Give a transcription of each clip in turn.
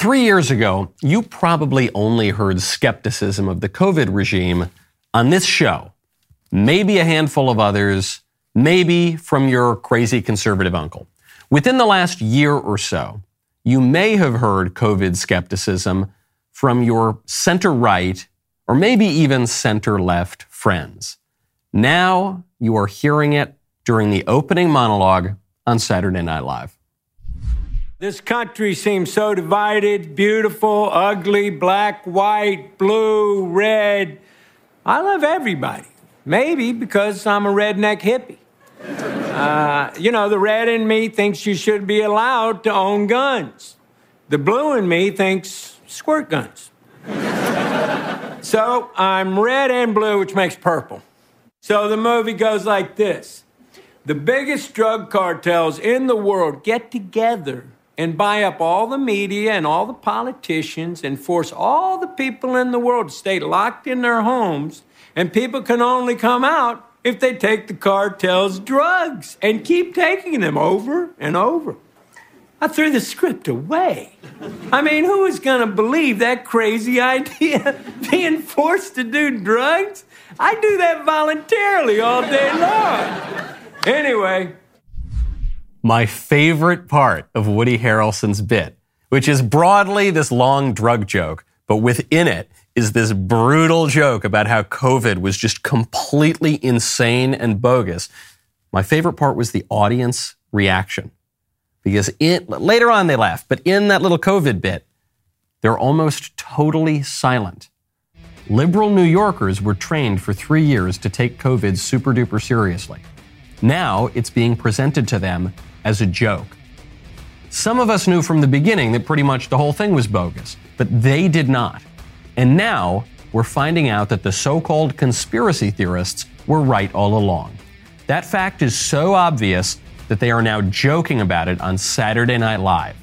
Three years ago, you probably only heard skepticism of the COVID regime on this show, maybe a handful of others, maybe from your crazy conservative uncle. Within the last year or so, you may have heard COVID skepticism from your center right or maybe even center left friends. Now you are hearing it during the opening monologue on Saturday Night Live. This country seems so divided, beautiful, ugly, black, white, blue, red. I love everybody. Maybe because I'm a redneck hippie. Uh, you know, the red in me thinks you should be allowed to own guns. The blue in me thinks squirt guns. so I'm red and blue, which makes purple. So the movie goes like this The biggest drug cartels in the world get together and buy up all the media and all the politicians and force all the people in the world to stay locked in their homes. And people can only come out if they take the cartel's drugs and keep taking them over and over. I threw the script away. I mean, who is going to believe that crazy idea? Being forced to do drugs? I do that voluntarily all day long. Anyway, my favorite part of Woody Harrelson's bit, which is broadly this long drug joke, but within it is this brutal joke about how COVID was just completely insane and bogus. My favorite part was the audience reaction. Because in, later on they laughed, but in that little COVID bit, they're almost totally silent. Liberal New Yorkers were trained for three years to take COVID super duper seriously. Now it's being presented to them as a joke. Some of us knew from the beginning that pretty much the whole thing was bogus, but they did not. And now we're finding out that the so called conspiracy theorists were right all along. That fact is so obvious that they are now joking about it on Saturday Night Live.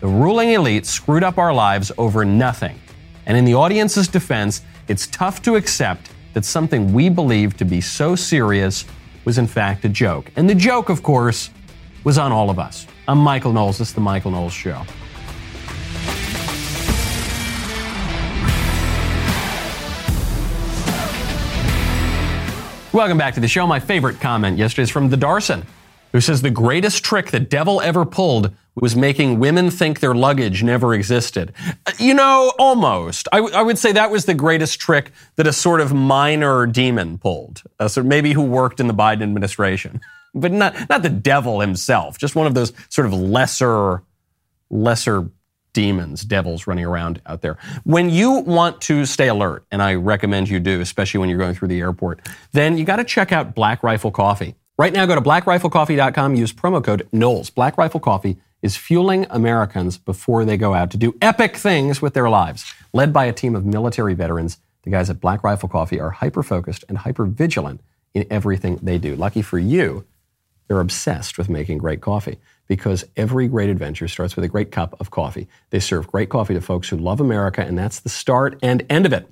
The ruling elite screwed up our lives over nothing. And in the audience's defense, it's tough to accept that something we believe to be so serious was in fact a joke. And the joke, of course, was on all of us. I'm Michael Knowles. This is The Michael Knowles Show. Welcome back to the show. My favorite comment yesterday is from the Darson, who says the greatest trick the devil ever pulled was making women think their luggage never existed. Uh, you know, almost. I, w- I would say that was the greatest trick that a sort of minor demon pulled, uh, so maybe who worked in the Biden administration. but not not the devil himself, just one of those sort of lesser lesser demons, devils running around out there. When you want to stay alert, and I recommend you do, especially when you're going through the airport, then you got to check out Black Rifle Coffee. Right now, go to blackriflecoffee.com, use promo code Knowles. Black Rifle Coffee is fueling Americans before they go out to do epic things with their lives. Led by a team of military veterans, the guys at Black Rifle Coffee are hyper focused and hyper vigilant in everything they do. Lucky for you, they're obsessed with making great coffee because every great adventure starts with a great cup of coffee. They serve great coffee to folks who love America, and that's the start and end of it.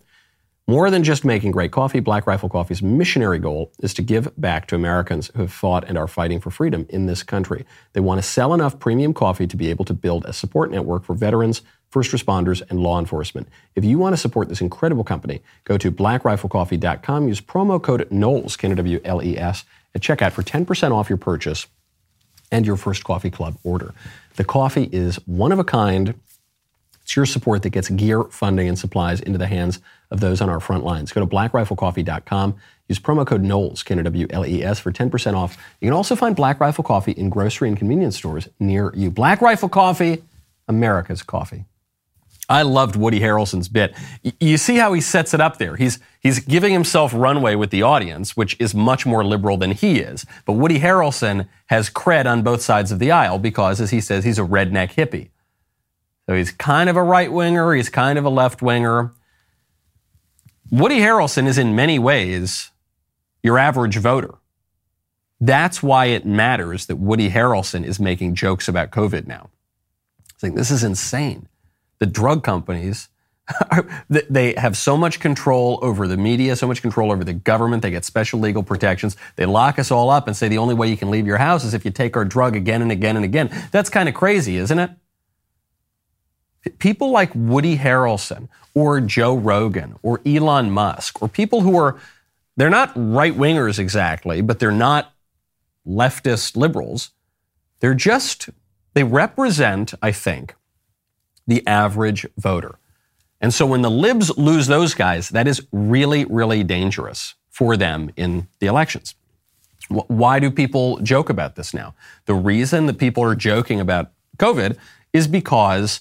More than just making great coffee, Black Rifle Coffee's missionary goal is to give back to Americans who have fought and are fighting for freedom in this country. They want to sell enough premium coffee to be able to build a support network for veterans, first responders, and law enforcement. If you want to support this incredible company, go to blackriflecoffee.com, use promo code Knowles, K-N-W-L-E-S, at checkout for 10% off your purchase and your first coffee club order. The coffee is one of a kind. It's your support that gets gear, funding, and supplies into the hands of those on our front lines. Go to blackriflecoffee.com. Use promo code Knowles, K-N-W-L-E-S, for 10% off. You can also find Black Rifle Coffee in grocery and convenience stores near you. Black Rifle Coffee, America's coffee. I loved Woody Harrelson's bit. you see how he sets it up there. He's he's giving himself runway with the audience, which is much more liberal than he is. But Woody Harrelson has cred on both sides of the aisle because, as he says, he's a redneck hippie. So he's kind of a right winger. He's kind of a left winger. Woody Harrelson is in many ways your average voter. That's why it matters that Woody Harrelson is making jokes about COVID now. It's like, this is insane the drug companies they have so much control over the media, so much control over the government. They get special legal protections. They lock us all up and say the only way you can leave your house is if you take our drug again and again and again. That's kind of crazy, isn't it? people like Woody Harrelson or Joe Rogan or Elon Musk or people who are, they're not right wingers exactly, but they're not leftist liberals. They're just, they represent, I think, the average voter. And so when the libs lose those guys, that is really, really dangerous for them in the elections. Why do people joke about this now? The reason that people are joking about COVID is because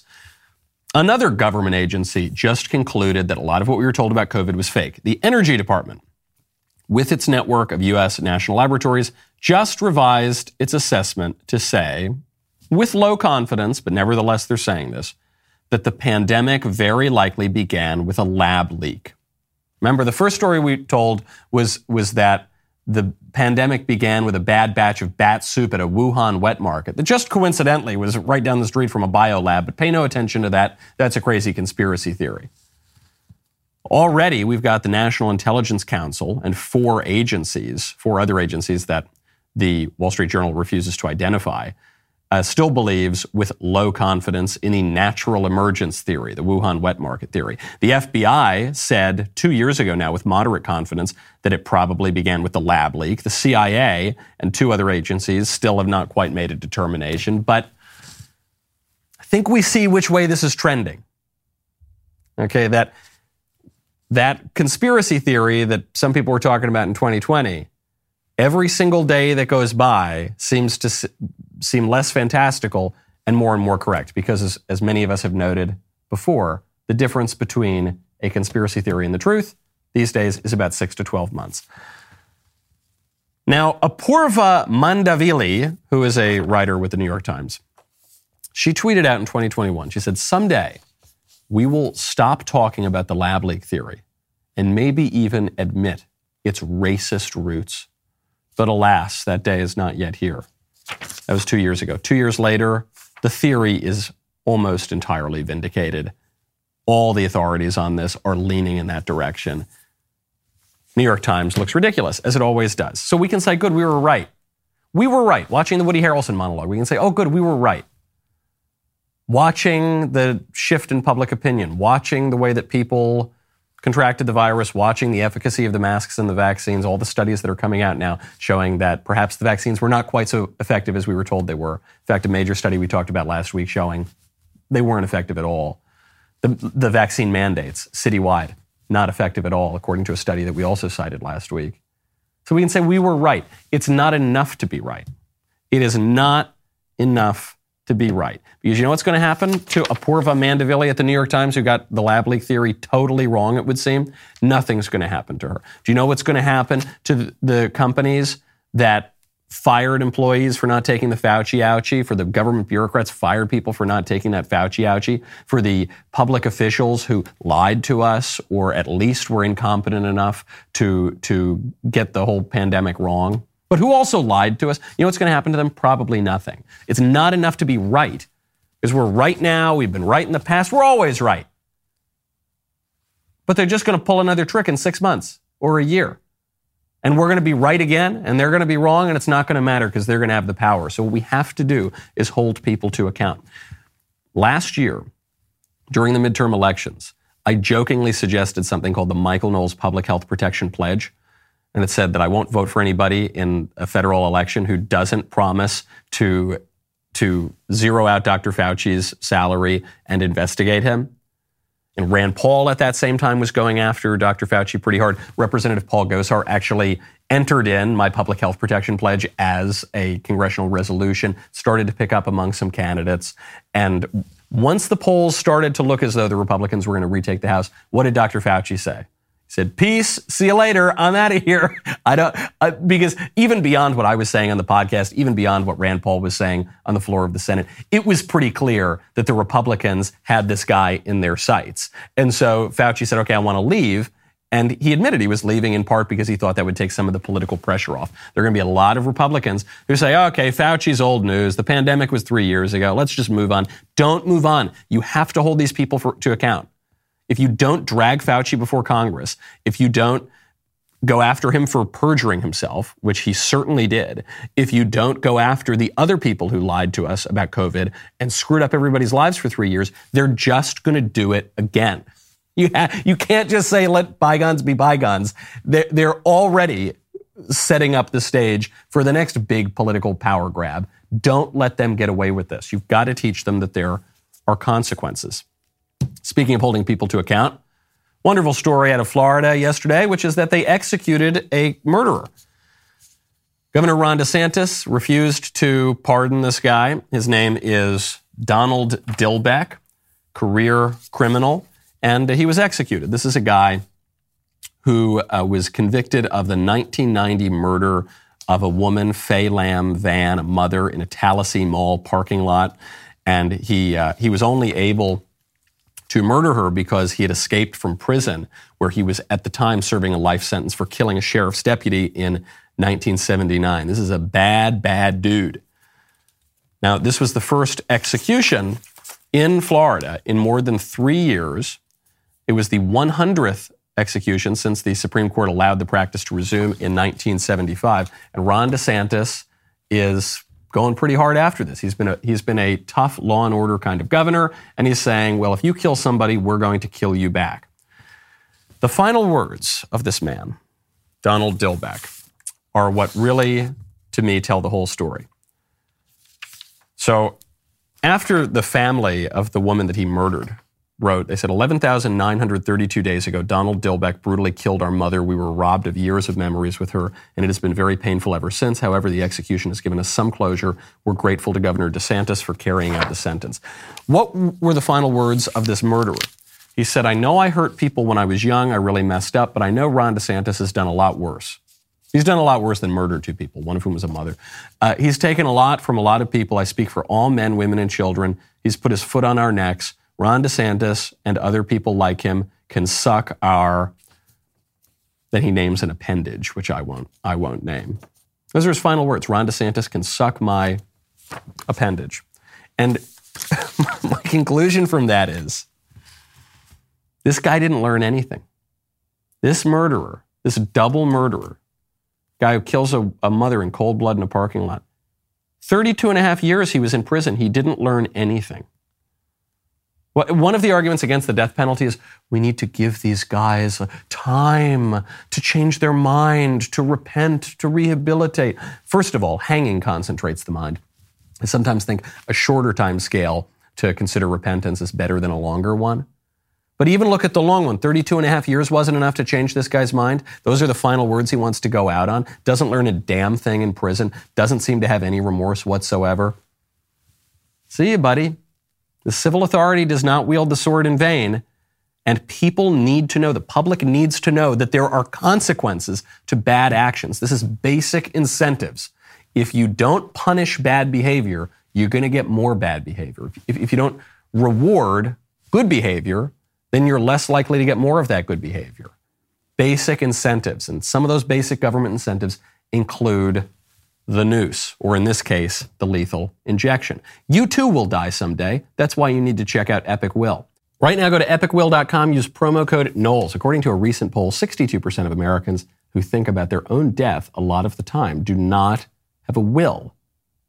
another government agency just concluded that a lot of what we were told about COVID was fake. The Energy Department, with its network of U.S. national laboratories, just revised its assessment to say, with low confidence, but nevertheless they're saying this, that the pandemic very likely began with a lab leak. Remember, the first story we told was, was that the pandemic began with a bad batch of bat soup at a Wuhan wet market that just coincidentally was right down the street from a biolab, but pay no attention to that. That's a crazy conspiracy theory. Already, we've got the National Intelligence Council and four agencies, four other agencies that the Wall Street Journal refuses to identify, uh, still believes with low confidence in the natural emergence theory, the Wuhan wet market theory. The FBI said two years ago now with moderate confidence that it probably began with the lab leak. The CIA and two other agencies still have not quite made a determination, but I think we see which way this is trending. Okay, that that conspiracy theory that some people were talking about in 2020 every single day that goes by seems to seem less fantastical and more and more correct because, as, as many of us have noted before, the difference between a conspiracy theory and the truth these days is about six to 12 months. Now, Apoorva Mandavilli, who is a writer with the New York Times, she tweeted out in 2021, she said, Someday we will stop talking about the lab leak theory and maybe even admit its racist roots. But alas, that day is not yet here. That was two years ago. Two years later, the theory is almost entirely vindicated. All the authorities on this are leaning in that direction. New York Times looks ridiculous, as it always does. So we can say, good, we were right. We were right. Watching the Woody Harrelson monologue, we can say, oh, good, we were right. Watching the shift in public opinion, watching the way that people contracted the virus, watching the efficacy of the masks and the vaccines, all the studies that are coming out now showing that perhaps the vaccines were not quite so effective as we were told they were. In fact, a major study we talked about last week showing they weren't effective at all. The, the vaccine mandates citywide, not effective at all, according to a study that we also cited last week. So we can say we were right. It's not enough to be right. It is not enough to be right. Because you know what's going to happen to Apoorva Mandavilli at the New York Times, who got the lab leak theory totally wrong, it would seem? Nothing's going to happen to her. Do you know what's going to happen to the companies that fired employees for not taking the Fauci ouchie, for the government bureaucrats fired people for not taking that Fauci ouchie, for the public officials who lied to us or at least were incompetent enough to, to get the whole pandemic wrong? But who also lied to us. You know what's going to happen to them? Probably nothing. It's not enough to be right because we're right now, we've been right in the past, we're always right. But they're just going to pull another trick in six months or a year. And we're going to be right again, and they're going to be wrong, and it's not going to matter because they're going to have the power. So, what we have to do is hold people to account. Last year, during the midterm elections, I jokingly suggested something called the Michael Knowles Public Health Protection Pledge and it said that I won't vote for anybody in a federal election who doesn't promise to to zero out Dr. Fauci's salary and investigate him. And Rand Paul at that same time was going after Dr. Fauci pretty hard. Representative Paul Gosar actually entered in my public health protection pledge as a congressional resolution, started to pick up among some candidates. And once the polls started to look as though the Republicans were going to retake the House, what did Dr. Fauci say? Said, "Peace. See you later. I'm out of here." I don't uh, because even beyond what I was saying on the podcast, even beyond what Rand Paul was saying on the floor of the Senate, it was pretty clear that the Republicans had this guy in their sights. And so Fauci said, "Okay, I want to leave." And he admitted he was leaving in part because he thought that would take some of the political pressure off. There are going to be a lot of Republicans who say, okay, Fauci's old news. The pandemic was three years ago. Let's just move on. Don't move on. You have to hold these people for, to account if you don't drag Fauci before Congress, if you don't go after him for perjuring himself, which he certainly did, if you don't go after the other people who lied to us about COVID and screwed up everybody's lives for three years, they're just going to do it again. You, ha- you can't just say, let bygones be bygones. They're, they're already setting up the stage for the next big political power grab. Don't let them get away with this. You've got to teach them that there are consequences. Speaking of holding people to account, wonderful story out of Florida yesterday, which is that they executed a murderer. Governor Ron DeSantis refused to pardon this guy. His name is Donald Dillbeck, career criminal and he was executed. This is a guy who uh, was convicted of the 1990 murder of a woman, Faye Lamb Vann, a mother, in a Tallahassee Mall parking lot, and he uh, he was only able to murder her because he had escaped from prison, where he was at the time serving a life sentence for killing a sheriff's deputy in 1979. This is a bad, bad dude. Now, this was the first execution in Florida in more than three years it was the 100th execution since the Supreme Court allowed the practice to resume in 1975. And Ron DeSantis is going pretty hard after this. He's been a, he's been a tough law and order kind of governor, and he's saying, well, if you kill somebody, we're going to kill you back. The final words of this man, Donald Dillbeck, are what really, to me, tell the whole story. So, after the family of the woman that he murdered wrote, they said, 11,932 days ago, Donald Dillbeck brutally killed our mother. We were robbed of years of memories with her, and it has been very painful ever since. However, the execution has given us some closure. We're grateful to Governor DeSantis for carrying out the sentence. What were the final words of this murderer? He said, I know I hurt people when I was young. I really messed up, but I know Ron DeSantis has done a lot worse. He's done a lot worse than murder two people, one of whom was a mother. Uh, he's taken a lot from a lot of people. I speak for all men, women, and children. He's put his foot on our necks. Ron DeSantis and other people like him can suck our. Then he names an appendage, which I won't. I won't name. Those are his final words. Ron DeSantis can suck my appendage, and my conclusion from that is this guy didn't learn anything. This murderer, this double murderer, guy who kills a, a mother in cold blood in a parking lot, 32 and a half years he was in prison. He didn't learn anything. One of the arguments against the death penalty is we need to give these guys time to change their mind, to repent, to rehabilitate. First of all, hanging concentrates the mind. I sometimes think a shorter time scale to consider repentance is better than a longer one. But even look at the long one. 32 and a half years wasn't enough to change this guy's mind. Those are the final words he wants to go out on. Doesn't learn a damn thing in prison. Doesn't seem to have any remorse whatsoever. See you, buddy. The civil authority does not wield the sword in vain. And people need to know, the public needs to know that there are consequences to bad actions. This is basic incentives. If you don't punish bad behavior, you're going to get more bad behavior. If, if, you don't reward good behavior, then you're less likely to get more of that good behavior. Basic incentives. And some of those basic government incentives include the noose, or in this case, the lethal injection. You too will die someday. That's why you need to check out Epic Will. Right now, go to epicwill.com, use promo code Knowles. According to a recent poll, 62% of Americans who think about their own death a lot of the time do not have a will.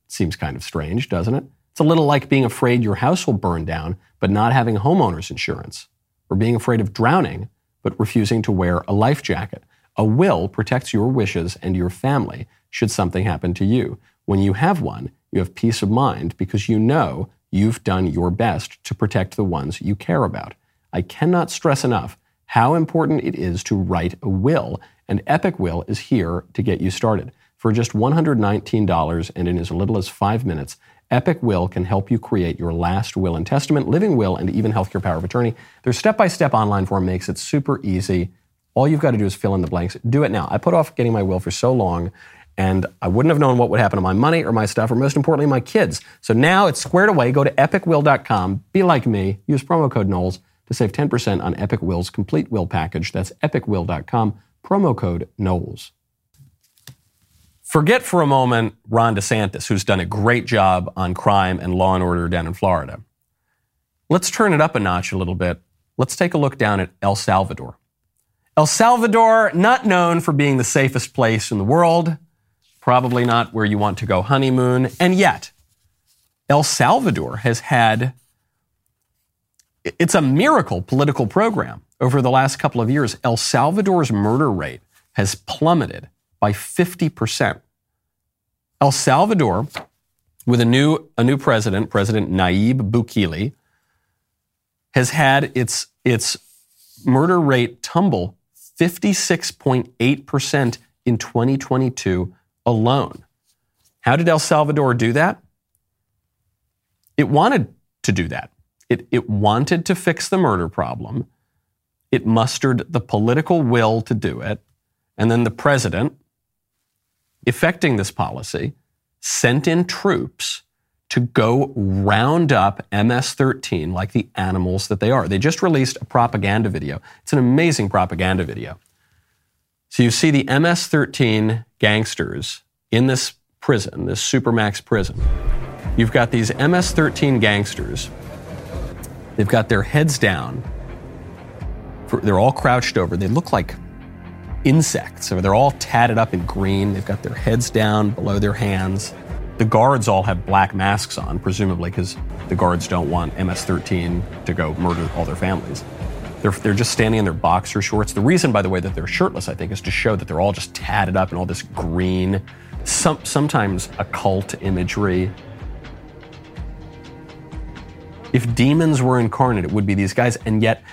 Seems kind of strange, doesn't it? It's a little like being afraid your house will burn down, but not having homeowner's insurance, or being afraid of drowning, but refusing to wear a life jacket. A will protects your wishes and your family should something happen to you. When you have one, you have peace of mind because you know you've done your best to protect the ones you care about. I cannot stress enough how important it is to write a will, and Epic Will is here to get you started. For just $119 and in as little as five minutes, Epic Will can help you create your last will and testament, living will, and even healthcare power of attorney. Their step by step online form makes it super easy. All you've got to do is fill in the blanks. Do it now. I put off getting my will for so long and I wouldn't have known what would happen to my money or my stuff, or most importantly, my kids. So now it's squared away. Go to epicwill.com, be like me, use promo code Knowles to save 10% on Epic Will's complete will package. That's epicwill.com, promo code Knowles. Forget for a moment Ron DeSantis, who's done a great job on crime and law and order down in Florida. Let's turn it up a notch a little bit. Let's take a look down at El Salvador. El Salvador, not known for being the safest place in the world, probably not where you want to go honeymoon, and yet El Salvador has had it's a miracle political program. Over the last couple of years, El Salvador's murder rate has plummeted by 50%. El Salvador, with a new, a new president, President Nayib Bukele, has had its, its murder rate tumble 56.8% in 2022 alone. How did El Salvador do that? It wanted to do that. It, it wanted to fix the murder problem. It mustered the political will to do it. And then the president, effecting this policy, sent in troops to go round up MS 13 like the animals that they are. They just released a propaganda video. It's an amazing propaganda video. So you see the MS 13 gangsters in this prison, this Supermax prison. You've got these MS 13 gangsters. They've got their heads down. They're all crouched over. They look like insects. They're all tatted up in green. They've got their heads down below their hands. The guards all have black masks on, presumably because the guards don't want MS 13 to go murder all their families. They're, they're just standing in their boxer shorts. The reason, by the way, that they're shirtless, I think, is to show that they're all just tatted up in all this green, some, sometimes occult imagery. If demons were incarnate, it would be these guys. And yet,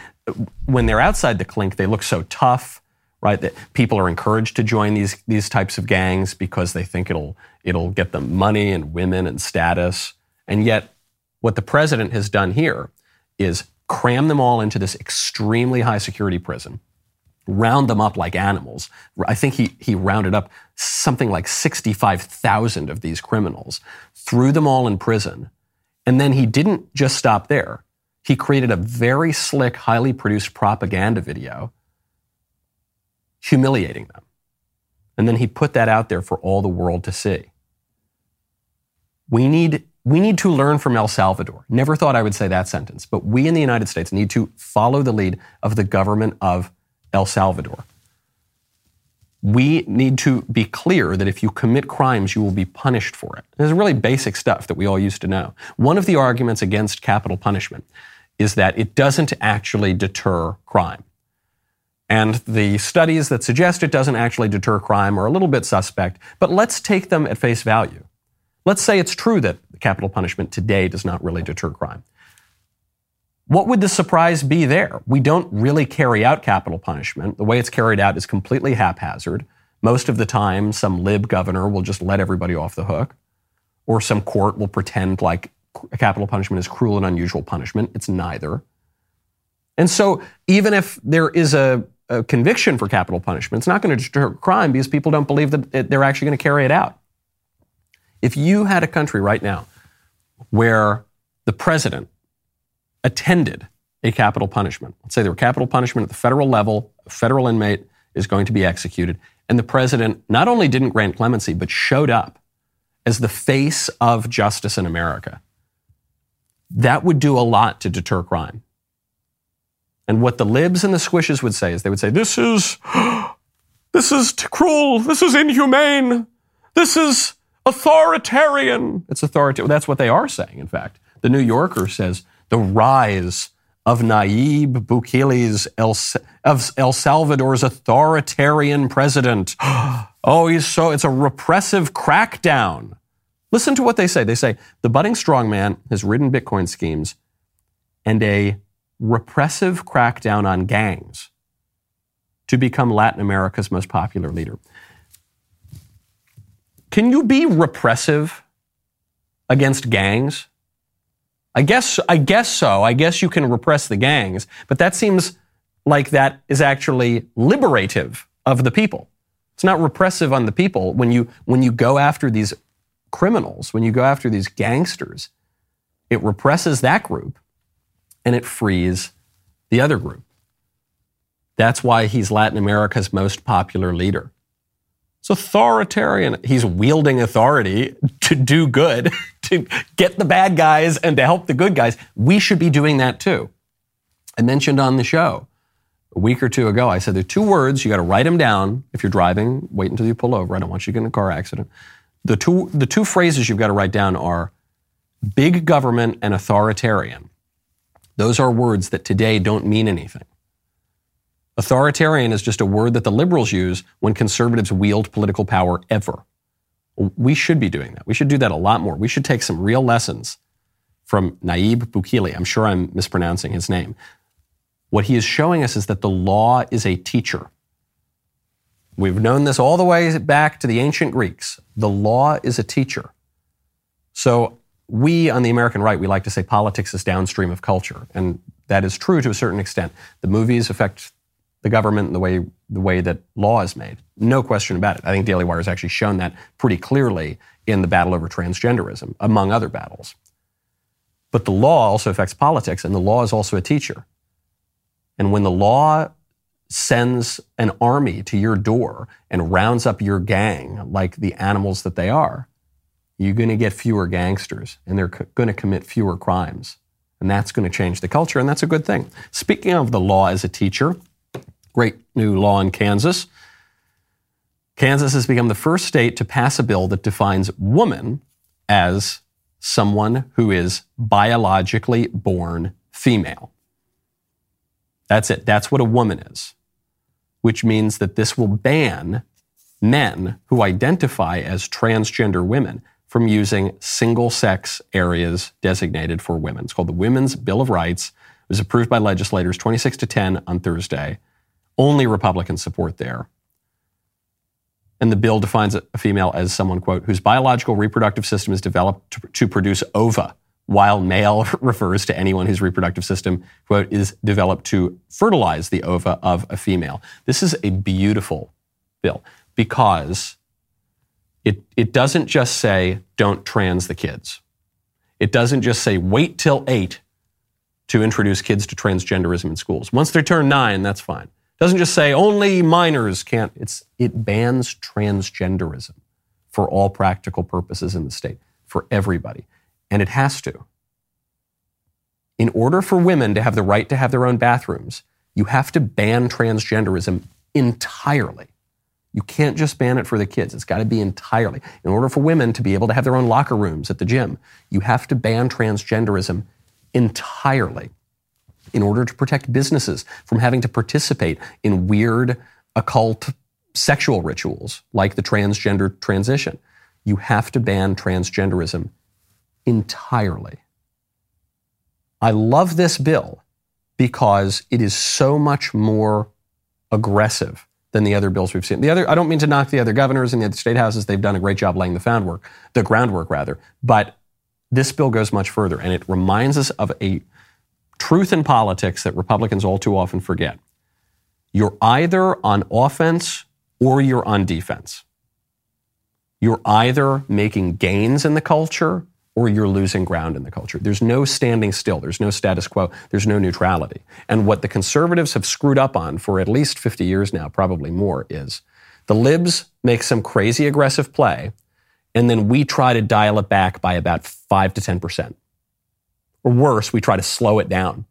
when they're outside the clink, they look so tough right? That people are encouraged to join these these types of gangs because they think it'll it'll get them money and women and status. And yet, what the president has done here is cram them all into this extremely high security prison, round them up like animals. I think he he rounded up something like sixty five thousand of these criminals, threw them all in prison, and then he didn't just stop there. He created a very slick, highly produced propaganda video humiliating them. And then he put that out there for all the world to see. We need, we need to learn from El Salvador. Never thought I would say that sentence, but we in the United States need to follow the lead of the government of El Salvador. We need to be clear that if you commit crimes, you will be punished for it. This is really basic stuff that we all used to know. One of the arguments against capital punishment is that it doesn't actually deter crime. And the studies that suggest it doesn't actually deter crime are a little bit suspect, but let's take them at face value. Let's say it's true that capital punishment today does not really deter crime. What would the surprise be there? We don't really carry out capital punishment. The way it's carried out is completely haphazard. Most of the time, some lib governor will just let everybody off the hook, or some court will pretend like capital punishment is cruel and unusual punishment. It's neither. And so, even if there is a a conviction for capital punishment. It's not going to deter crime because people don't believe that they're actually going to carry it out. If you had a country right now where the president attended a capital punishment, let's say there were capital punishment at the federal level, a federal inmate is going to be executed, and the president not only didn't grant clemency, but showed up as the face of justice in America, that would do a lot to deter crime. And what the libs and the squishes would say is they would say, this is, this is cruel. This is inhumane. This is authoritarian. It's authoritarian. That's what they are saying, in fact. The New Yorker says the rise of Nayib Bukele's El, of El Salvador's authoritarian president. oh, he's so, it's a repressive crackdown. Listen to what they say. They say the budding strongman has ridden Bitcoin schemes and a repressive crackdown on gangs to become Latin America's most popular leader. Can you be repressive against gangs? I guess I guess so. I guess you can repress the gangs, but that seems like that is actually liberative of the people. It's not repressive on the people when you when you go after these criminals, when you go after these gangsters. It represses that group and it frees the other group. That's why he's Latin America's most popular leader. It's authoritarian. He's wielding authority to do good, to get the bad guys and to help the good guys. We should be doing that too. I mentioned on the show a week or two ago. I said there are two words you got to write them down if you're driving. Wait until you pull over. I don't want you to get in a car accident. The two the two phrases you've got to write down are big government and authoritarian. Those are words that today don't mean anything. Authoritarian is just a word that the liberals use when conservatives wield political power ever. We should be doing that. We should do that a lot more. We should take some real lessons from Naib Bukele. I'm sure I'm mispronouncing his name. What he is showing us is that the law is a teacher. We've known this all the way back to the ancient Greeks. The law is a teacher. So we on the American right, we like to say politics is downstream of culture. And that is true to a certain extent. The movies affect the government and the way, the way that law is made. No question about it. I think Daily Wire has actually shown that pretty clearly in the battle over transgenderism, among other battles. But the law also affects politics, and the law is also a teacher. And when the law sends an army to your door and rounds up your gang like the animals that they are, you're going to get fewer gangsters and they're co- going to commit fewer crimes. And that's going to change the culture, and that's a good thing. Speaking of the law as a teacher, great new law in Kansas. Kansas has become the first state to pass a bill that defines woman as someone who is biologically born female. That's it. That's what a woman is, which means that this will ban men who identify as transgender women from using single sex areas designated for women. It's called the Women's Bill of Rights. It was approved by legislators 26 to 10 on Thursday. Only Republican support there. And the bill defines a female as someone, quote, whose biological reproductive system is developed to, to produce ova, while male refers to anyone whose reproductive system, quote, is developed to fertilize the ova of a female. This is a beautiful bill because it, it doesn't just say, don't trans the kids. It doesn't just say, wait till eight to introduce kids to transgenderism in schools. Once they turn nine, that's fine doesn't just say only minors can't. It's, it bans transgenderism for all practical purposes in the state, for everybody. And it has to. In order for women to have the right to have their own bathrooms, you have to ban transgenderism entirely. You can't just ban it for the kids. It's got to be entirely. In order for women to be able to have their own locker rooms at the gym, you have to ban transgenderism entirely in order to protect businesses from having to participate in weird occult sexual rituals like the transgender transition. You have to ban transgenderism entirely. I love this bill because it is so much more aggressive than the other bills we've seen. The other, I don't mean to knock the other governors and the other state houses; they've done a great job laying the groundwork, the groundwork rather. But this bill goes much further, and it reminds us of a truth in politics that Republicans all too often forget. You're either on offense or you're on defense. You're either making gains in the culture or you're losing ground in the culture. There's no standing still. There's no status quo. There's no neutrality. And what the conservatives have screwed up on for at least 50 years now, probably more, is the libs make some crazy aggressive play, and then we try to dial it back by about 5 to 10%. Or worse, we try to slow it down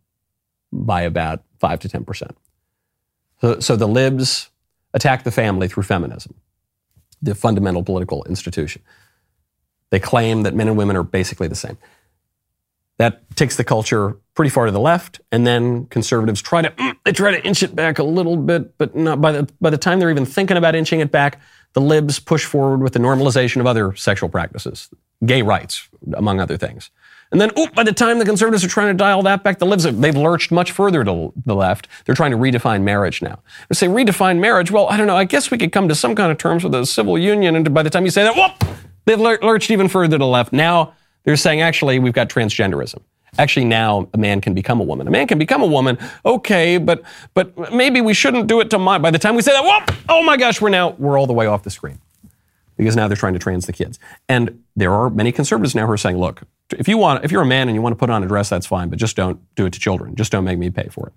by about 5 to 10%. So, so the libs attack the family through feminism, the fundamental political institution. They claim that men and women are basically the same. That takes the culture pretty far to the left, and then conservatives try to mm, they try to inch it back a little bit, but not by the by the time they're even thinking about inching it back, the libs push forward with the normalization of other sexual practices, gay rights, among other things. And then, oh, by the time the conservatives are trying to dial that back, the libs have, they've lurched much further to the left. They're trying to redefine marriage now. They say redefine marriage. Well, I don't know. I guess we could come to some kind of terms with a civil union. And by the time you say that, whoop, they've lurched even further to the left. Now they're saying actually we've got transgenderism. Actually, now a man can become a woman. A man can become a woman. Okay, but but maybe we shouldn't do it to my. By the time we say that, whoop, oh my gosh, we're now we're all the way off the screen because now they're trying to trans the kids. And there are many conservatives now who are saying, look, if you want, if you're a man and you want to put on a dress, that's fine, but just don't do it to children. Just don't make me pay for it.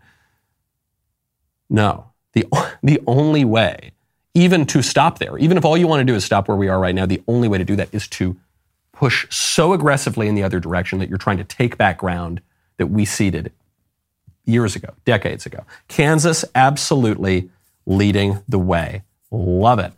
No, the the only way, even to stop there, even if all you want to do is stop where we are right now, the only way to do that is to push so aggressively in the other direction that you're trying to take back ground that we ceded years ago, decades ago. Kansas absolutely leading the way. Love it.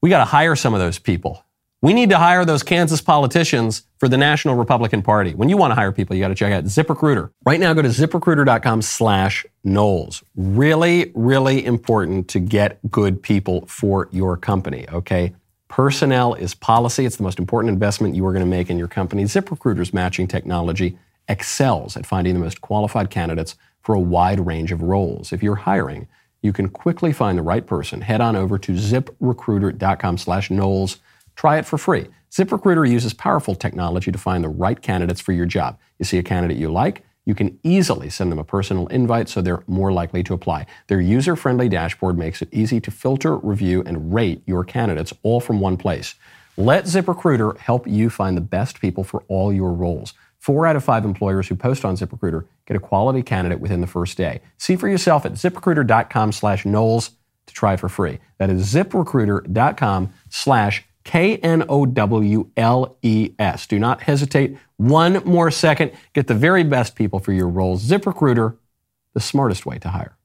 We got to hire some of those people. We need to hire those Kansas politicians for the National Republican Party. When you want to hire people, you got to check out ZipRecruiter. Right now, go to ziprecruiter.com slash Knowles. Really, really important to get good people for your company, okay? Personnel is policy. It's the most important investment you are going to make in your company. ZipRecruiter's matching technology excels at finding the most qualified candidates for a wide range of roles. If you're hiring, you can quickly find the right person. Head on over to ziprecruiter.com slash Knowles. Try it for free. ZipRecruiter uses powerful technology to find the right candidates for your job. You see a candidate you like, you can easily send them a personal invite so they're more likely to apply. Their user friendly dashboard makes it easy to filter, review, and rate your candidates all from one place. Let ZipRecruiter help you find the best people for all your roles. Four out of five employers who post on ZipRecruiter get a quality candidate within the first day. See for yourself at ziprecruiter.com slash Knowles to try for free. That is ziprecruiter.com slash K N O W L E S. Do not hesitate one more second. Get the very best people for your roles. ZipRecruiter, the smartest way to hire.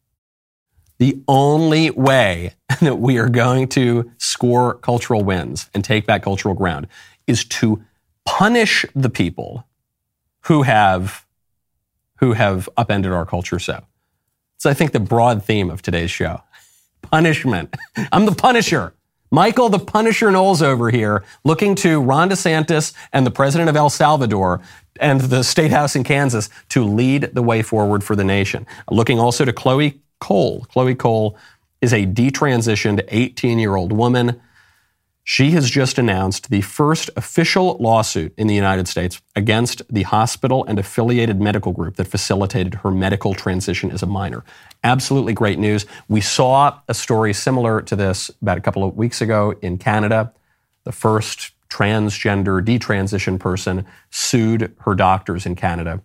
The only way that we are going to score cultural wins and take back cultural ground is to punish the people who have who have upended our culture so. It's I think the broad theme of today's show. Punishment. I'm the punisher. Michael the Punisher Knowles over here looking to Ron DeSantis and the president of El Salvador and the state house in Kansas to lead the way forward for the nation. Looking also to Chloe Cole. Chloe Cole is a detransitioned 18 year old woman she has just announced the first official lawsuit in the United States against the hospital and affiliated medical group that facilitated her medical transition as a minor. Absolutely great news. We saw a story similar to this about a couple of weeks ago in Canada. The first transgender detransition person sued her doctors in Canada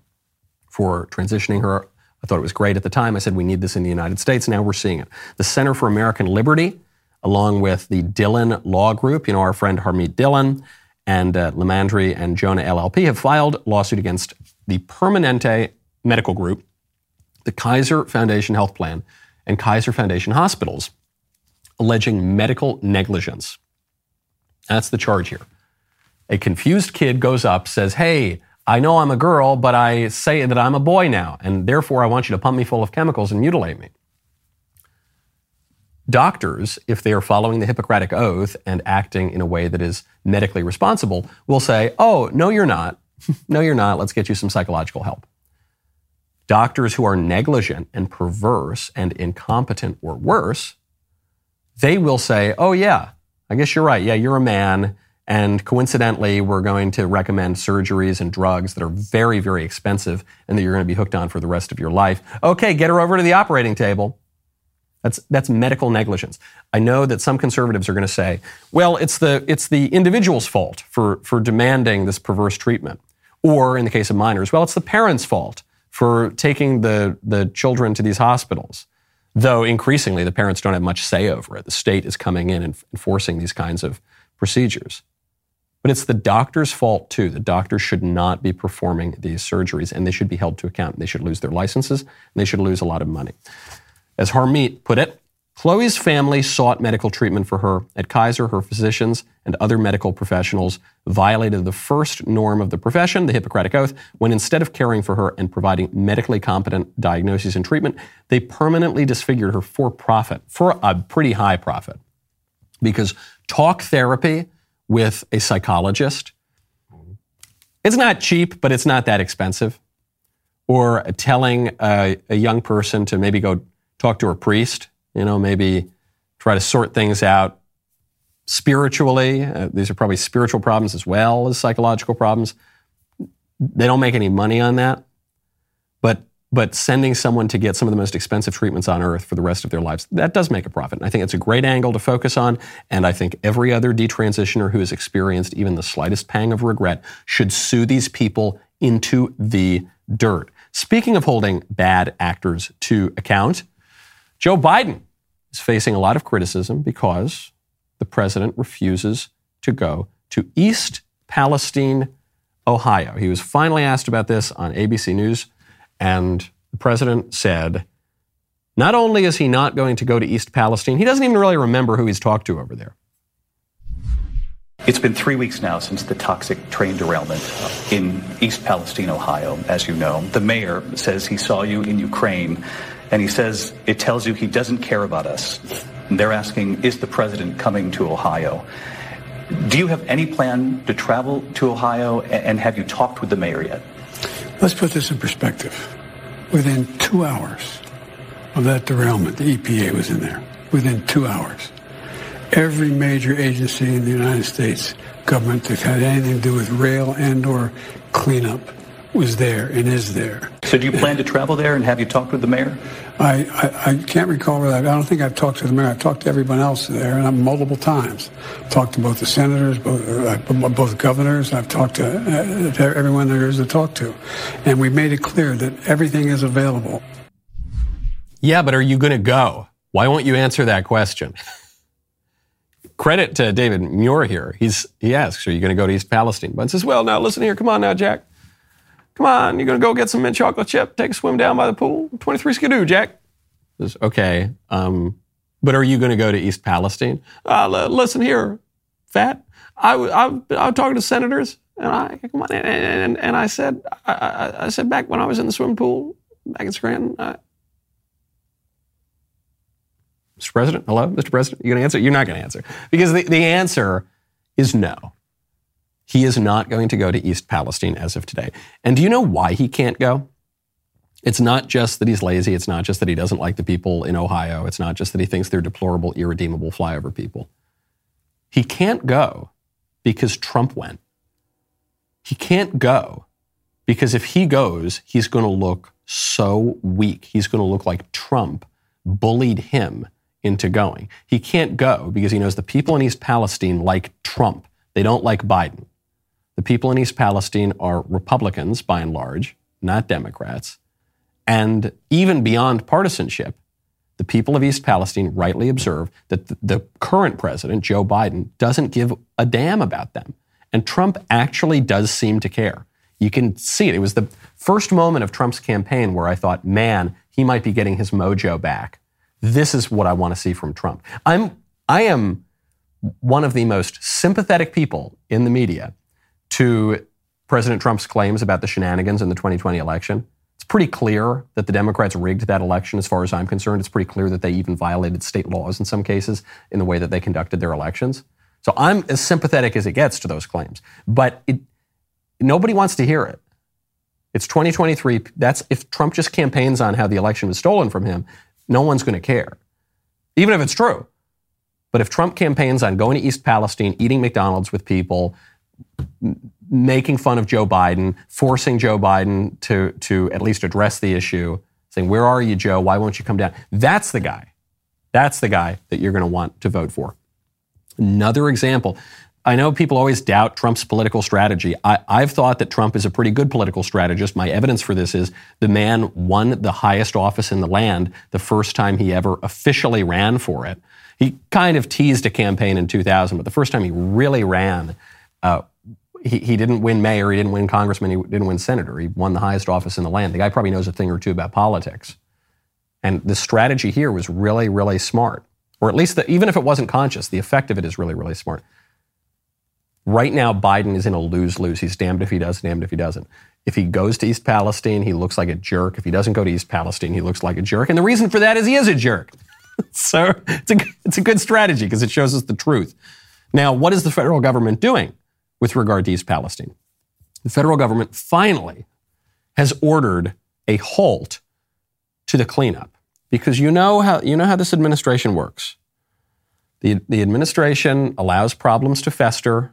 for transitioning her. I thought it was great at the time. I said, we need this in the United States. Now we're seeing it. The Center for American Liberty along with the Dhillon Law Group. You know, our friend Harmeet Dhillon and uh, LiMandri and Jonna LLP have filed lawsuit against the Permanente Medical Group, the Kaiser Foundation Health Plan, and Kaiser Foundation Hospitals, alleging medical negligence. That's the charge here. A confused kid goes up, says, Hey, I know I'm a girl, but I say that I'm a boy now, and therefore I want you to pump me full of chemicals and mutilate me. Doctors, if they are following the Hippocratic Oath and acting in a way that is medically responsible, will say, Oh, no, you're not. no, you're not. Let's get you some psychological help. Doctors who are negligent and perverse and incompetent or worse, they will say, Oh, yeah, I guess you're right. Yeah, you're a man. And coincidentally, we're going to recommend surgeries and drugs that are very, very expensive and that you're going to be hooked on for the rest of your life. Okay, get her over to the operating table. That's, that's medical negligence. I know that some conservatives are going to say, well, it's the, it's the individual's fault for, for demanding this perverse treatment. Or in the case of minors, well, it's the parents' fault for taking the, the children to these hospitals. Though increasingly, the parents don't have much say over it. The state is coming in and enforcing these kinds of procedures. But it's the doctor's fault too. The doctors should not be performing these surgeries and they should be held to account. They should lose their licenses and they should lose a lot of money. As Harmeet put it, Chloe's family sought medical treatment for her. At Kaiser, her physicians and other medical professionals violated the first norm of the profession, the Hippocratic Oath, when instead of caring for her and providing medically competent diagnoses and treatment, they permanently disfigured her for profit, for a pretty high profit. Because talk therapy with a psychologist, it's not cheap, but it's not that expensive. Or telling a, a young person to maybe go talk to a priest, you know, maybe try to sort things out spiritually. Uh, these are probably spiritual problems as well as psychological problems. They don't make any money on that. But but sending someone to get some of the most expensive treatments on earth for the rest of their lives, that does make a profit. And I think it's a great angle to focus on. And I think every other detransitioner who has experienced even the slightest pang of regret should sue these people into the dirt. Speaking of holding bad actors to account, Joe Biden is facing a lot of criticism because the president refuses to go to East Palestine, Ohio. He was finally asked about this on ABC News, and the president said not only is he not going to go to East Palestine, he doesn't even really remember who he's talked to over there. It's been three weeks now since the toxic train derailment in East Palestine, Ohio, as you know. The mayor says he saw you in Ukraine, and he says it tells you he doesn't care about us. And they're asking, is the president coming to Ohio? Do you have any plan to travel to Ohio, and have you talked with the mayor yet? Let's put this in perspective. Within two hours of that derailment, the EPA was in there. Within two hours every major agency in the United States government that had anything to do with rail and or cleanup was there and is there. So do you plan to travel there and have you talked with the mayor? I, I, I can't recall whether I, I don't think I've talked to the mayor. I've talked to everyone else there and I've multiple times. talked to both the senators, both, uh, both governors. I've talked to, uh, to everyone there is to talk to. And we've made it clear that everything is available. Yeah, but are you going to go? Why won't you answer that question? credit to David Muir here. He's, he asks, Are you going to go to East Palestine? But says, Well, now listen here. Come on now, Jack. Come on. You're going to go get some mint chocolate chip, take a swim down by the pool. 23 skidoo, Jack. Says, Okay. Um, but are you going to go to East Palestine? Uh, listen here, fat. I, I, I was talking to senators, and I come on, and, and, and I said, I, I, I, said back when I was in the swimming pool back in Scranton, I, Mr. President, hello, Mr. President, you going to answer? You're not going to answer because the, the answer is no. He is not going to go to East Palestine as of today. And do you know why he can't go? It's not just that he's lazy. It's not just that he doesn't like the people in Ohio. It's not just that he thinks they're deplorable, irredeemable flyover people. He can't go because Trump went. He can't go because if he goes, he's going to look so weak. He's going to look like Trump bullied him into going. He can't go because he knows the people in East Palestine like Trump. They don't like Biden. The people in East Palestine are Republicans by and large, not Democrats. And even beyond partisanship, the people of East Palestine rightly observe that the, current president, Joe Biden, doesn't give a damn about them. And Trump actually does seem to care. You can see it. It was the first moment of Trump's campaign where I thought, man, he might be getting his mojo back this is what I want to see from Trump. I'm, I am one of the most sympathetic people in the media to President Trump's claims about the shenanigans in the 2020 election. It's pretty clear that the Democrats rigged that election, as far as I'm concerned. It's pretty clear that they even violated state laws in some cases in the way that they conducted their elections. So I'm as sympathetic as it gets to those claims. But it, nobody wants to hear it. It's 2023. That's if Trump just campaigns on how the election was stolen from him, no one's going to care, even if it's true. But if Trump campaigns on going to East Palestine, eating McDonald's with people, making fun of Joe Biden, forcing Joe Biden to, to at least address the issue, saying, Where are you, Joe? Why won't you come down? That's the guy. That's the guy that you're going to want to vote for. Another example I know people always doubt Trump's political strategy. I, have thought that Trump is a pretty good political strategist. My evidence for this is the man won the highest office in the land the first time he ever officially ran for it. He kind of teased a campaign in 2000, but the first time he really ran, uh, he, he didn't win mayor, he didn't win congressman, he didn't win senator. He won the highest office in the land. The guy probably knows a thing or two about politics. And the strategy here was really, really smart. Or at least, the, even if it wasn't conscious, the effect of it is really, really smart. Right now, Biden is in a lose lose. He's damned if he does, damned if he doesn't. If he goes to East Palestine, he looks like a jerk. If he doesn't go to East Palestine, he looks like a jerk. And the reason for that is he is a jerk. so it's a, it's a good strategy because it shows us the truth. Now, what is the federal government doing with regard to East Palestine? The federal government finally has ordered a halt to the cleanup because you know how, you know how this administration works. The, the administration allows problems to fester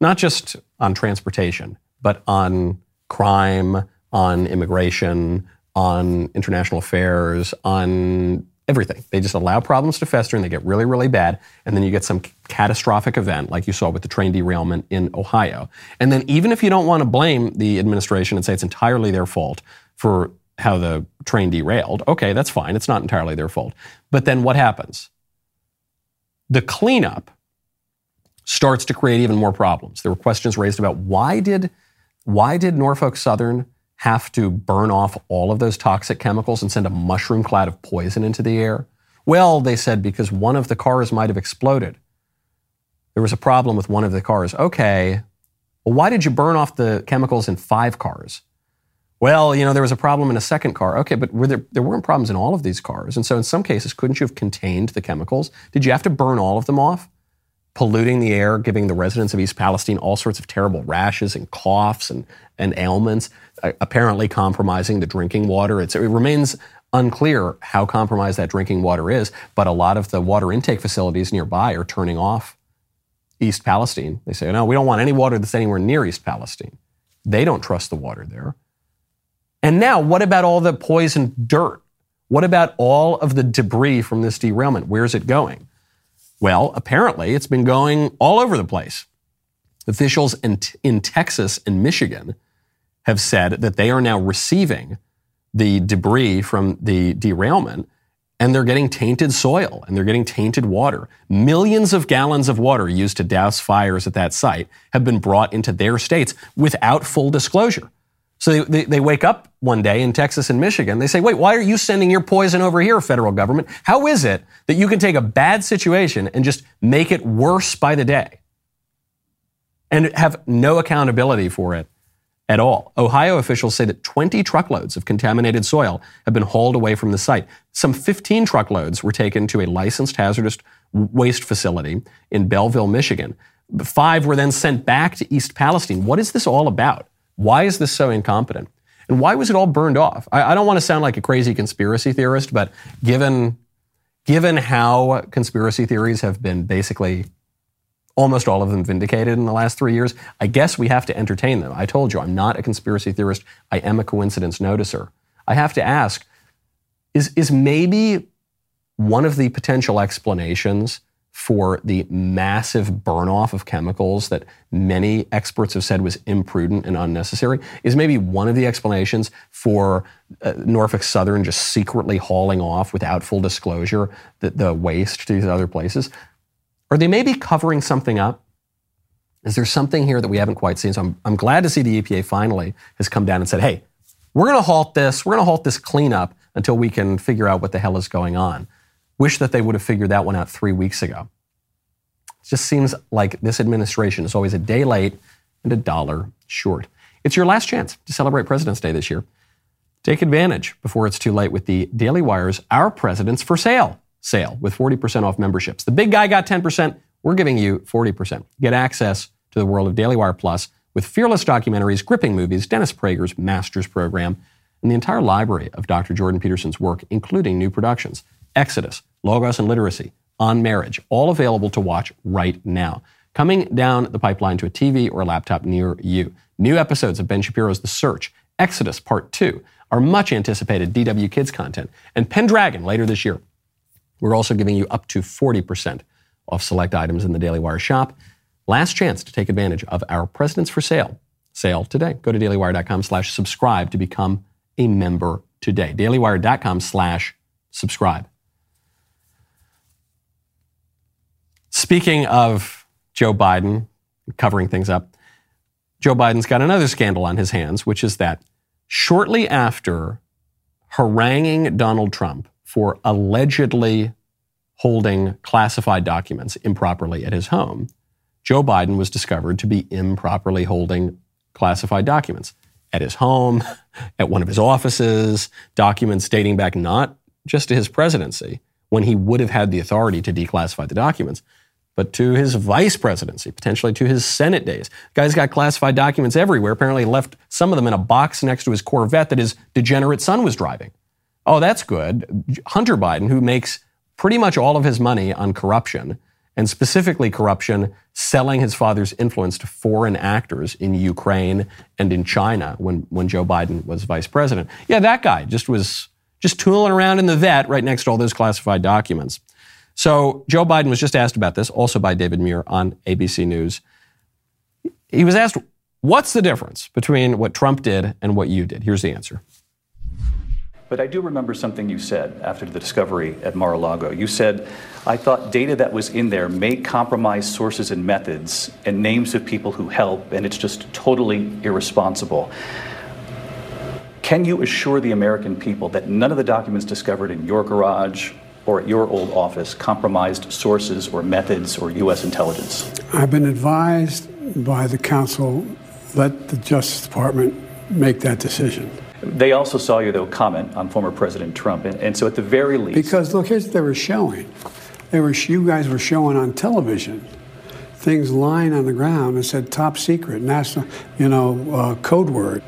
not just on transportation, but on crime, on immigration, on international affairs, on everything. They just allow problems to fester and they get really, really bad. And then you get some catastrophic event like you saw with the train derailment in Ohio. And then even if you don't want to blame the administration and say it's entirely their fault for how the train derailed, okay, that's fine. It's not entirely their fault. But then what happens? The cleanup starts to create even more problems. There were questions raised about why did, why did Norfolk Southern have to burn off all of those toxic chemicals and send a mushroom cloud of poison into the air? Well, they said because one of the cars might have exploded. There was a problem with one of the cars. Okay, well, why did you burn off the chemicals in five cars? Well, you know, there was a problem in a second car. Okay, but were there, there weren't problems in all of these cars. And so in some cases, couldn't you have contained the chemicals? Did you have to burn all of them off? Polluting the air, giving the residents of East Palestine all sorts of terrible rashes and coughs and, and ailments, uh, apparently compromising the drinking water. It's, it remains unclear how compromised that drinking water is, but a lot of the water intake facilities nearby are turning off East Palestine. They say, no, we don't want any water that's anywhere near East Palestine. They don't trust the water there. And now, what about all the poisoned dirt? What about all of the debris from this derailment? Where's it going? Well, apparently, it's been going all over the place. Officials in, in Texas and Michigan have said that they are now receiving the debris from the derailment and they're getting tainted soil and they're getting tainted water. Millions of gallons of water used to douse fires at that site have been brought into their states without full disclosure. So they, they, wake up one day in Texas and Michigan. They say, wait, why are you sending your poison over here, federal government? How is it that you can take a bad situation and just make it worse by the day and have no accountability for it at all? Ohio officials say that 20 truckloads of contaminated soil have been hauled away from the site. Some 15 truckloads were taken to a licensed hazardous waste facility in Belleville, Michigan. Five were then sent back to East Palestine. What is this all about? Why is this so incompetent? And why was it all burned off? I, I don't want to sound like a crazy conspiracy theorist, but given, given how conspiracy theories have been basically almost all of them vindicated in the last three years, I guess we have to entertain them. I told you, I'm not a conspiracy theorist. I am a coincidence noticer. I have to ask, is, is maybe one of the potential explanations for the massive burn off of chemicals that many experts have said was imprudent and unnecessary is maybe one of the explanations for uh, Norfolk Southern just secretly hauling off without full disclosure the, the waste to these other places. Are they maybe covering something up? Is there something here that we haven't quite seen? So I'm, I'm glad to see the EPA finally has come down and said, hey, we're going to halt this. We're going to halt this cleanup until we can figure out what the hell is going on. Wish that they would have figured that one out three weeks ago. It just seems like this administration is always a day late and a dollar short. It's your last chance to celebrate President's Day this year. Take advantage before it's too late with the Daily Wire's Our Presidents for Sale sale with 40% off memberships. The big guy got 10%. We're giving you 40%. Get access to the world of Daily Wire Plus with fearless documentaries, gripping movies, Dennis Prager's master's program, and the entire library of Dr. Jordan Peterson's work, including new productions. Exodus, Logos and Literacy, On Marriage, all available to watch right now. Coming down the pipeline to a TV or a laptop near you. New episodes of Ben Shapiro's The Search, Exodus Part 2, our much anticipated DW Kids content, and Pendragon later this year. We're also giving you up to 40% off select items in the Daily Wire shop. Last chance to take advantage of our Presidents for Sale sale today. Go to dailywire.com slash subscribe to become a member today. dailywire.com slash subscribe. Speaking of Joe Biden covering things up, Joe Biden's got another scandal on his hands, which is that shortly after haranguing Donald Trump for allegedly holding classified documents improperly at his home, Joe Biden was discovered to be improperly holding classified documents at his home, at one of his offices, documents dating back not just to his presidency, when he would have had the authority to declassify the documents, but to his vice presidency, potentially to his Senate days. Guy's got classified documents everywhere. Apparently, left some of them in a box next to his Corvette that his degenerate son was driving. Oh, that's good. Hunter Biden, who makes pretty much all of his money on corruption, and specifically corruption selling his father's influence to foreign actors in Ukraine and in China when, when Joe Biden was vice president. Yeah, that guy just was just tooling around in the vet right next to all those classified documents. So Joe Biden was just asked about this, also by David Muir on ABC News. He was asked, What's the difference between what Trump did and what you did? Here's the answer. But I do remember something you said after the discovery at Mar a Lago. You said, I thought data that was in there may compromise sources and methods and names of people who help, and it's just totally irresponsible. Can you assure the American people that none of the documents discovered in your garage or at your old office compromised sources or methods or U.S. intelligence? I've been advised by the counsel let the Justice Department make that decision. They also saw you, though, comment on former President Trump. And, and so, at the very least. Because, look, here's what they were showing. They were, you guys were showing on television things lying on the ground and said top secret, national, you know, uh, code word.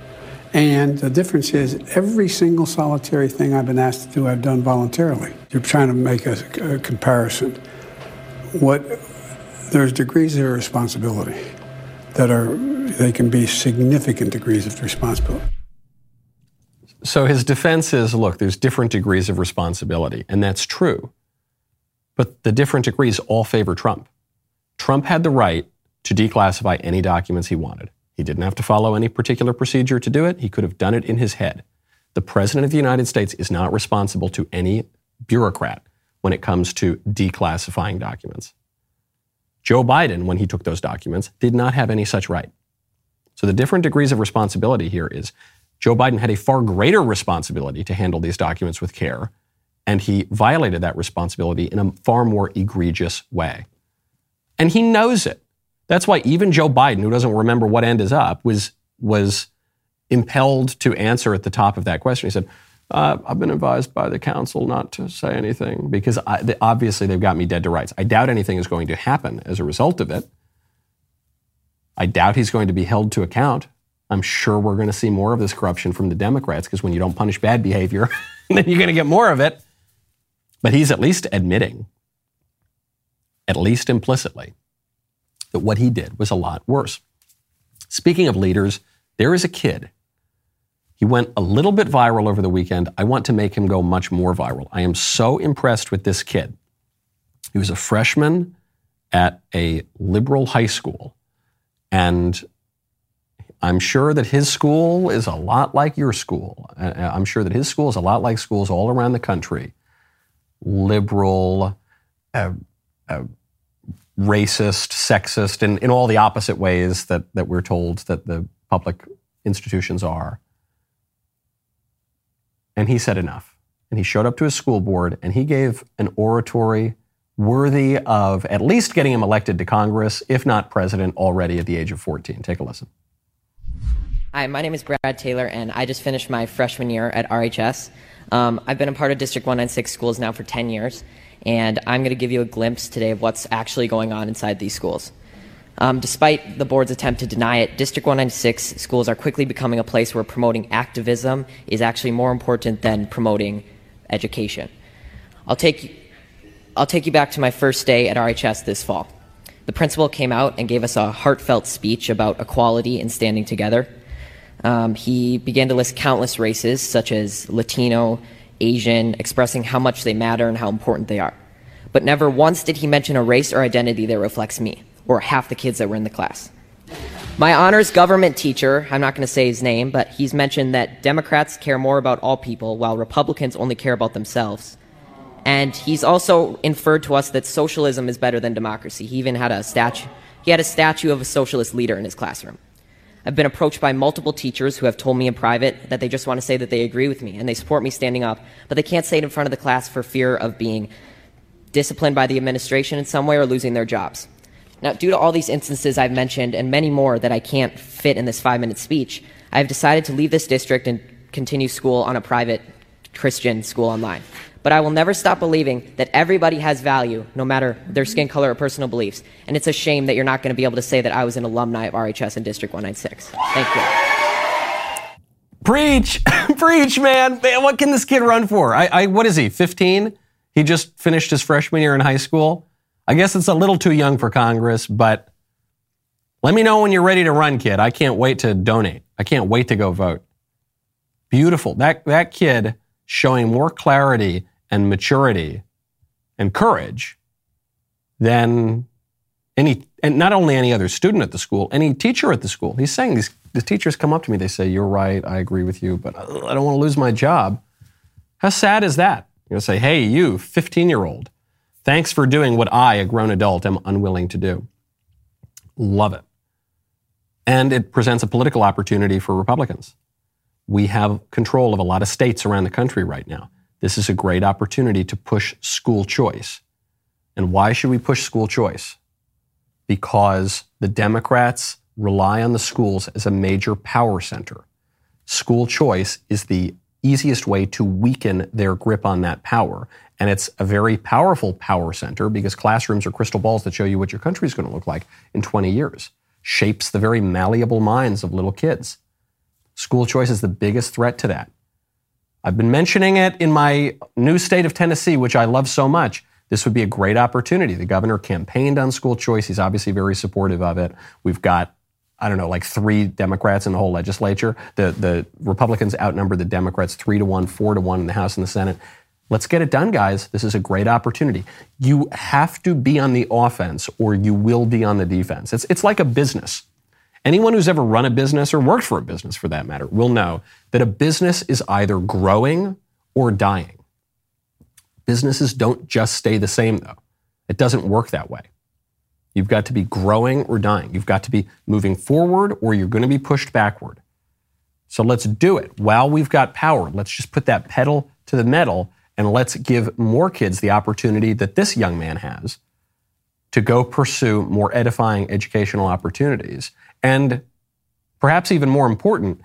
And the difference is every single solitary thing I've been asked to do, I've done voluntarily. You're trying to make a, a comparison. What there's degrees of responsibility that are they can be significant degrees of responsibility. So his defense is look, there's different degrees of responsibility, and that's true. But the different degrees all favor Trump. Trump had the right to declassify any documents he wanted. He didn't have to follow any particular procedure to do it. He could have done it in his head. The President of the United States is not responsible to any bureaucrat when it comes to declassifying documents. Joe Biden, when he took those documents, did not have any such right. So the different degrees of responsibility here is Joe Biden had a far greater responsibility to handle these documents with care, and he violated that responsibility in a far more egregious way. And he knows it. That's why even Joe Biden, who doesn't remember what end is up, was, was impelled to answer at the top of that question. He said, uh, I've been advised by the counsel not to say anything because I, they, obviously they've got me dead to rights. I doubt anything is going to happen as a result of it. I doubt he's going to be held to account. I'm sure we're going to see more of this corruption from the Democrats because when you don't punish bad behavior, then you're going to get more of it. But he's at least admitting, at least implicitly, that what he did was a lot worse. Speaking of leaders, there is a kid. He went a little bit viral over the weekend. I want to make him go much more viral. I am so impressed with this kid. He was a freshman at a liberal high school. And I'm sure that his school is a lot like your school. I'm sure that his school is a lot like schools all around the country. Liberal, uh, uh, racist, sexist, and in all the opposite ways that, that we're told that the public institutions are. And he said enough. And he showed up to his school board and he gave an oratory worthy of at least getting him elected to Congress, if not president, already at the age of 14. Take a listen. Hi, my name is Brad Taylor, and I just finished my freshman year at RHS. Um, I've been a part of District 196 schools now for 10 years, and I'm going to give you a glimpse today of what's actually going on inside these schools. Um, despite the board's attempt to deny it, District 196 schools are quickly becoming a place where promoting activism is actually more important than promoting education. I'll take, I'll take you back to my first day at RHS this fall. The principal came out and gave us a heartfelt speech about equality and standing together. Um, he began to list countless races, such as Latino, Asian, expressing how much they matter and how important they are. But never once did he mention a race or identity that reflects me, or half the kids that were in the class. My honors government teacher, I'm not going to say his name, but he's mentioned that Democrats care more about all people while Republicans only care about themselves. And he's also inferred to us that socialism is better than democracy. He even had a statue he had a statue of a socialist leader in his classroom. I've been approached by multiple teachers who have told me in private that they just want to say that they agree with me and they support me standing up, but they can't say it in front of the class for fear of being disciplined by the administration in some way or losing their jobs. Now, due to all these instances I've mentioned and many more that I can't fit in this five minute speech, I've decided to leave this district and continue school on a private Christian school online. But I will never stop believing that everybody has value, no matter their skin color or personal beliefs. And it's a shame that you're not going to be able to say that I was an alumni of RHS in District 196. Thank you. Preach, preach, man. man. What can this kid run for? I, I, what is he? 15? He just finished his freshman year in high school. I guess it's a little too young for Congress, but let me know when you're ready to run, kid. I can't wait to donate. I can't wait to go vote. Beautiful. That that kid showing more clarity and maturity and courage than any, and not only any other student at the school, any teacher at the school. He's saying these, the teachers come up to me, they say, You're right, I agree with you, but uh, I don't want to lose my job. How sad is that? You know, say, Hey, you, 15 year old, thanks for doing what I, a grown adult, am unwilling to do. Love it. And it presents a political opportunity for Republicans we have control of a lot of states around the country right now. This is a great opportunity to push school choice. And why should we push school choice? Because the Democrats rely on the schools as a major power center. School choice is the easiest way to weaken their grip on that power. And it's a very powerful power center because classrooms are crystal balls that show you what your country is going to look like in 20 years, shapes the very malleable minds of little kids. School choice is the biggest threat to that. I've been mentioning it in my new state of Tennessee, which I love so much. This would be a great opportunity. The governor campaigned on school choice. He's obviously very supportive of it. We've got I don't know, like three Democrats in the whole legislature. The, the Republicans outnumber the Democrats three to one, four to one in the House and the Senate. Let's get it done, guys. This is a great opportunity. You have to be on the offense or you will be on the defense. It's, it's like a business. Anyone who's ever run a business or worked for a business for that matter will know that a business is either growing or dying. Businesses don't just stay the same, though. It doesn't work that way. You've got to be growing or dying. You've got to be moving forward or you're going to be pushed backward. So let's do it. While we've got power, let's just put that pedal to the metal and let's give more kids the opportunity that this young man has to go pursue more edifying educational opportunities. And perhaps even more important,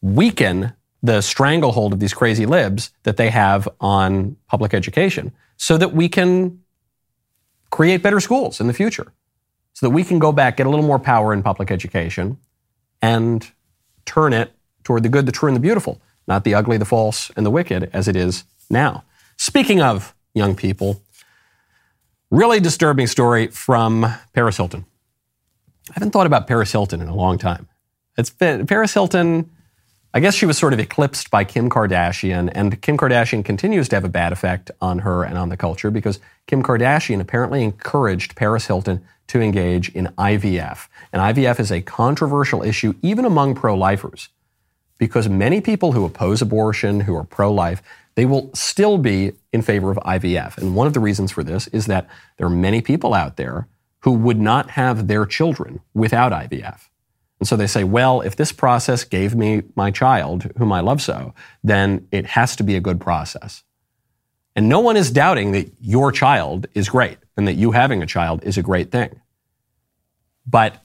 weaken the stranglehold of these crazy libs that they have on public education so that we can create better schools in the future so that we can go back, get a little more power in public education, and turn it toward the good, the true, and the beautiful, not the ugly, the false, and the wicked as it is now. Speaking of young people, really disturbing story from Paris Hilton. I haven't thought about Paris Hilton in a long time. It's been Paris Hilton I guess she was sort of eclipsed by Kim Kardashian, and Kim Kardashian continues to have a bad effect on her and on the culture because Kim Kardashian apparently encouraged Paris Hilton to engage in IVF. And IVF is a controversial issue even among pro lifers because many people who oppose abortion, who are pro life, they will still be in favor of IVF. And one of the reasons for this is that there are many people out there who would not have their children without IVF. And so they say, well, if this process gave me my child, whom I love so, then it has to be a good process. And no one is doubting that your child is great and that you having a child is a great thing. But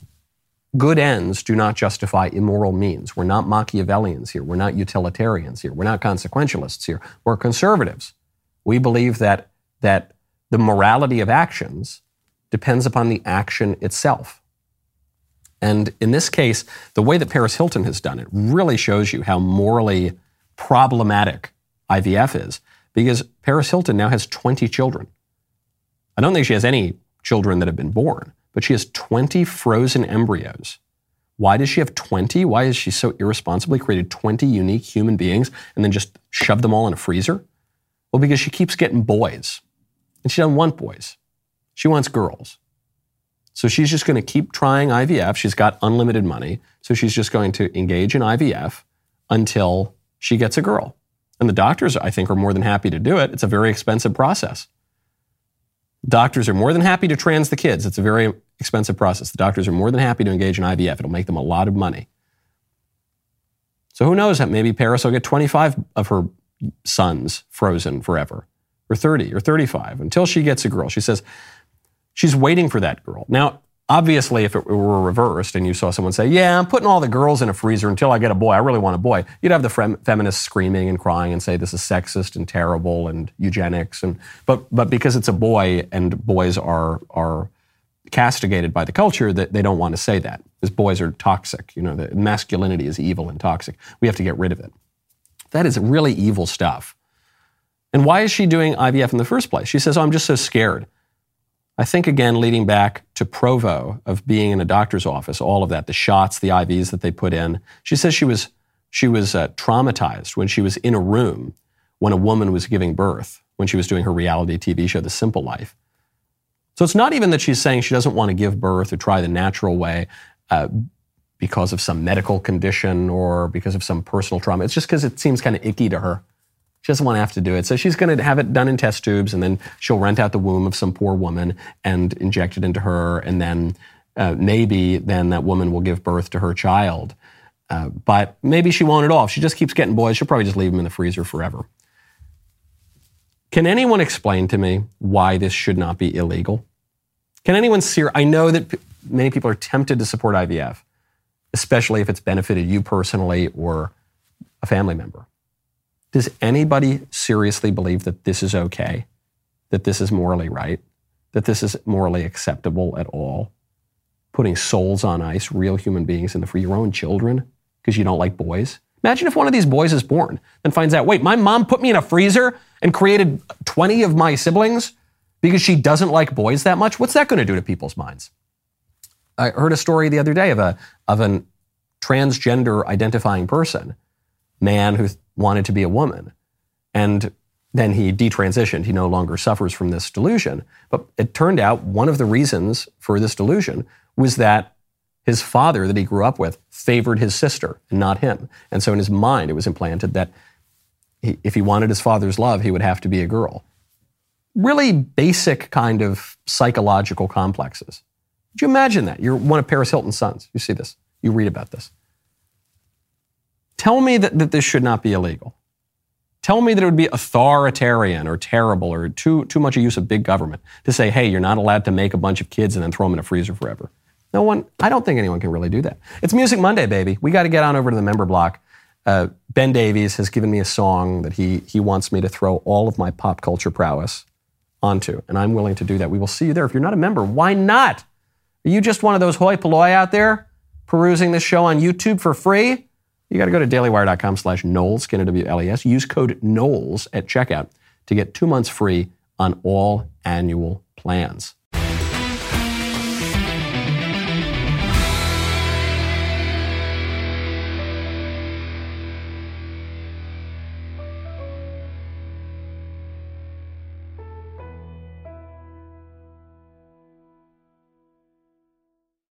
good ends do not justify immoral means. We're not Machiavellians here. We're not utilitarians here. We're not consequentialists here. We're conservatives. We believe that, that the morality of actions depends upon the action itself. And in this case, the way that Paris Hilton has done it really shows you how morally problematic IVF is because Paris Hilton now has 20 children. I don't think she has any children that have been born, but she has 20 frozen embryos. Why does she have 20? Why has she so irresponsibly created 20 unique human beings and then just shoved them all in a freezer? Well, because she keeps getting boys. And she doesn't want boys. She wants girls. So she's just going to keep trying IVF. She's got unlimited money. So she's just going to engage in IVF until she gets a girl. And the doctors, I think, are more than happy to do it. It's a very expensive process. Doctors are more than happy to trans the kids. It's a very expensive process. The doctors are more than happy to engage in IVF. It'll make them a lot of money. So who knows? Maybe Paris will get 25 of her sons frozen forever, or 30, or 35, until she gets a girl. She says, She's waiting for that girl. Now, obviously, if it were reversed and you saw someone say, Yeah, I'm putting all the girls in a freezer until I get a boy, I really want a boy, you'd have the fem- feminists screaming and crying and say this is sexist and terrible and eugenics. And, but, but because it's a boy and boys are, are castigated by the culture, that they don't want to say that. Because boys are toxic. You know, the masculinity is evil and toxic. We have to get rid of it. That is really evil stuff. And why is she doing IVF in the first place? She says, Oh, I'm just so scared. I think again, leading back to Provo of being in a doctor's office, all of that, the shots, the IVs that they put in. She says she was she was uh, traumatized when she was in a room when a woman was giving birth, when she was doing her reality TV show, The Simple Life. So it's not even that she's saying she doesn't want to give birth or try the natural way uh, because of some medical condition or because of some personal trauma. It's just because it seems kind of icky to her. She doesn't want to have to do it. So she's going to have it done in test tubes, and then she'll rent out the womb of some poor woman and inject it into her, and then uh, maybe then that woman will give birth to her child. Uh, but maybe she won't at all. If she just keeps getting boys, she'll probably just leave them in the freezer forever. Can anyone explain to me why this should not be illegal? Can anyone see? I know that p- many people are tempted to support IVF, especially if it's benefited you personally or a family member. Does anybody seriously believe that this is okay? That this is morally right? That this is morally acceptable at all? Putting souls on ice, real human beings in the for your own children because you don't like boys? Imagine if one of these boys is born and finds out, wait, my mom put me in a freezer and created 20 of my siblings because she doesn't like boys that much. What's that going to do to people's minds? I heard a story the other day of a of a transgender identifying person, man who wanted to be a woman, and then he detransitioned. He no longer suffers from this delusion. But it turned out one of the reasons for this delusion was that his father that he grew up with favored his sister and not him. And so in his mind, it was implanted that he, if he wanted his father's love, he would have to be a girl. Really basic kind of psychological complexes. Could you imagine that? You're one of Paris Hilton's sons. You see this, you read about this. Tell me that, that this should not be illegal. Tell me that it would be authoritarian or terrible or too, too much a use of big government to say, hey, you're not allowed to make a bunch of kids and then throw them in a freezer forever. No one, I don't think anyone can really do that. It's Music Monday, baby. We got to get on over to the member block. Uh, ben Davies has given me a song that he, he wants me to throw all of my pop culture prowess onto, and I'm willing to do that. We will see you there. If you're not a member, why not? Are you just one of those hoi polloi out there perusing this show on YouTube for free? You got to go to dailywire.com slash Knowles, K-N-O-W-L-E-S. Use code Knowles at checkout to get two months free on all annual plans.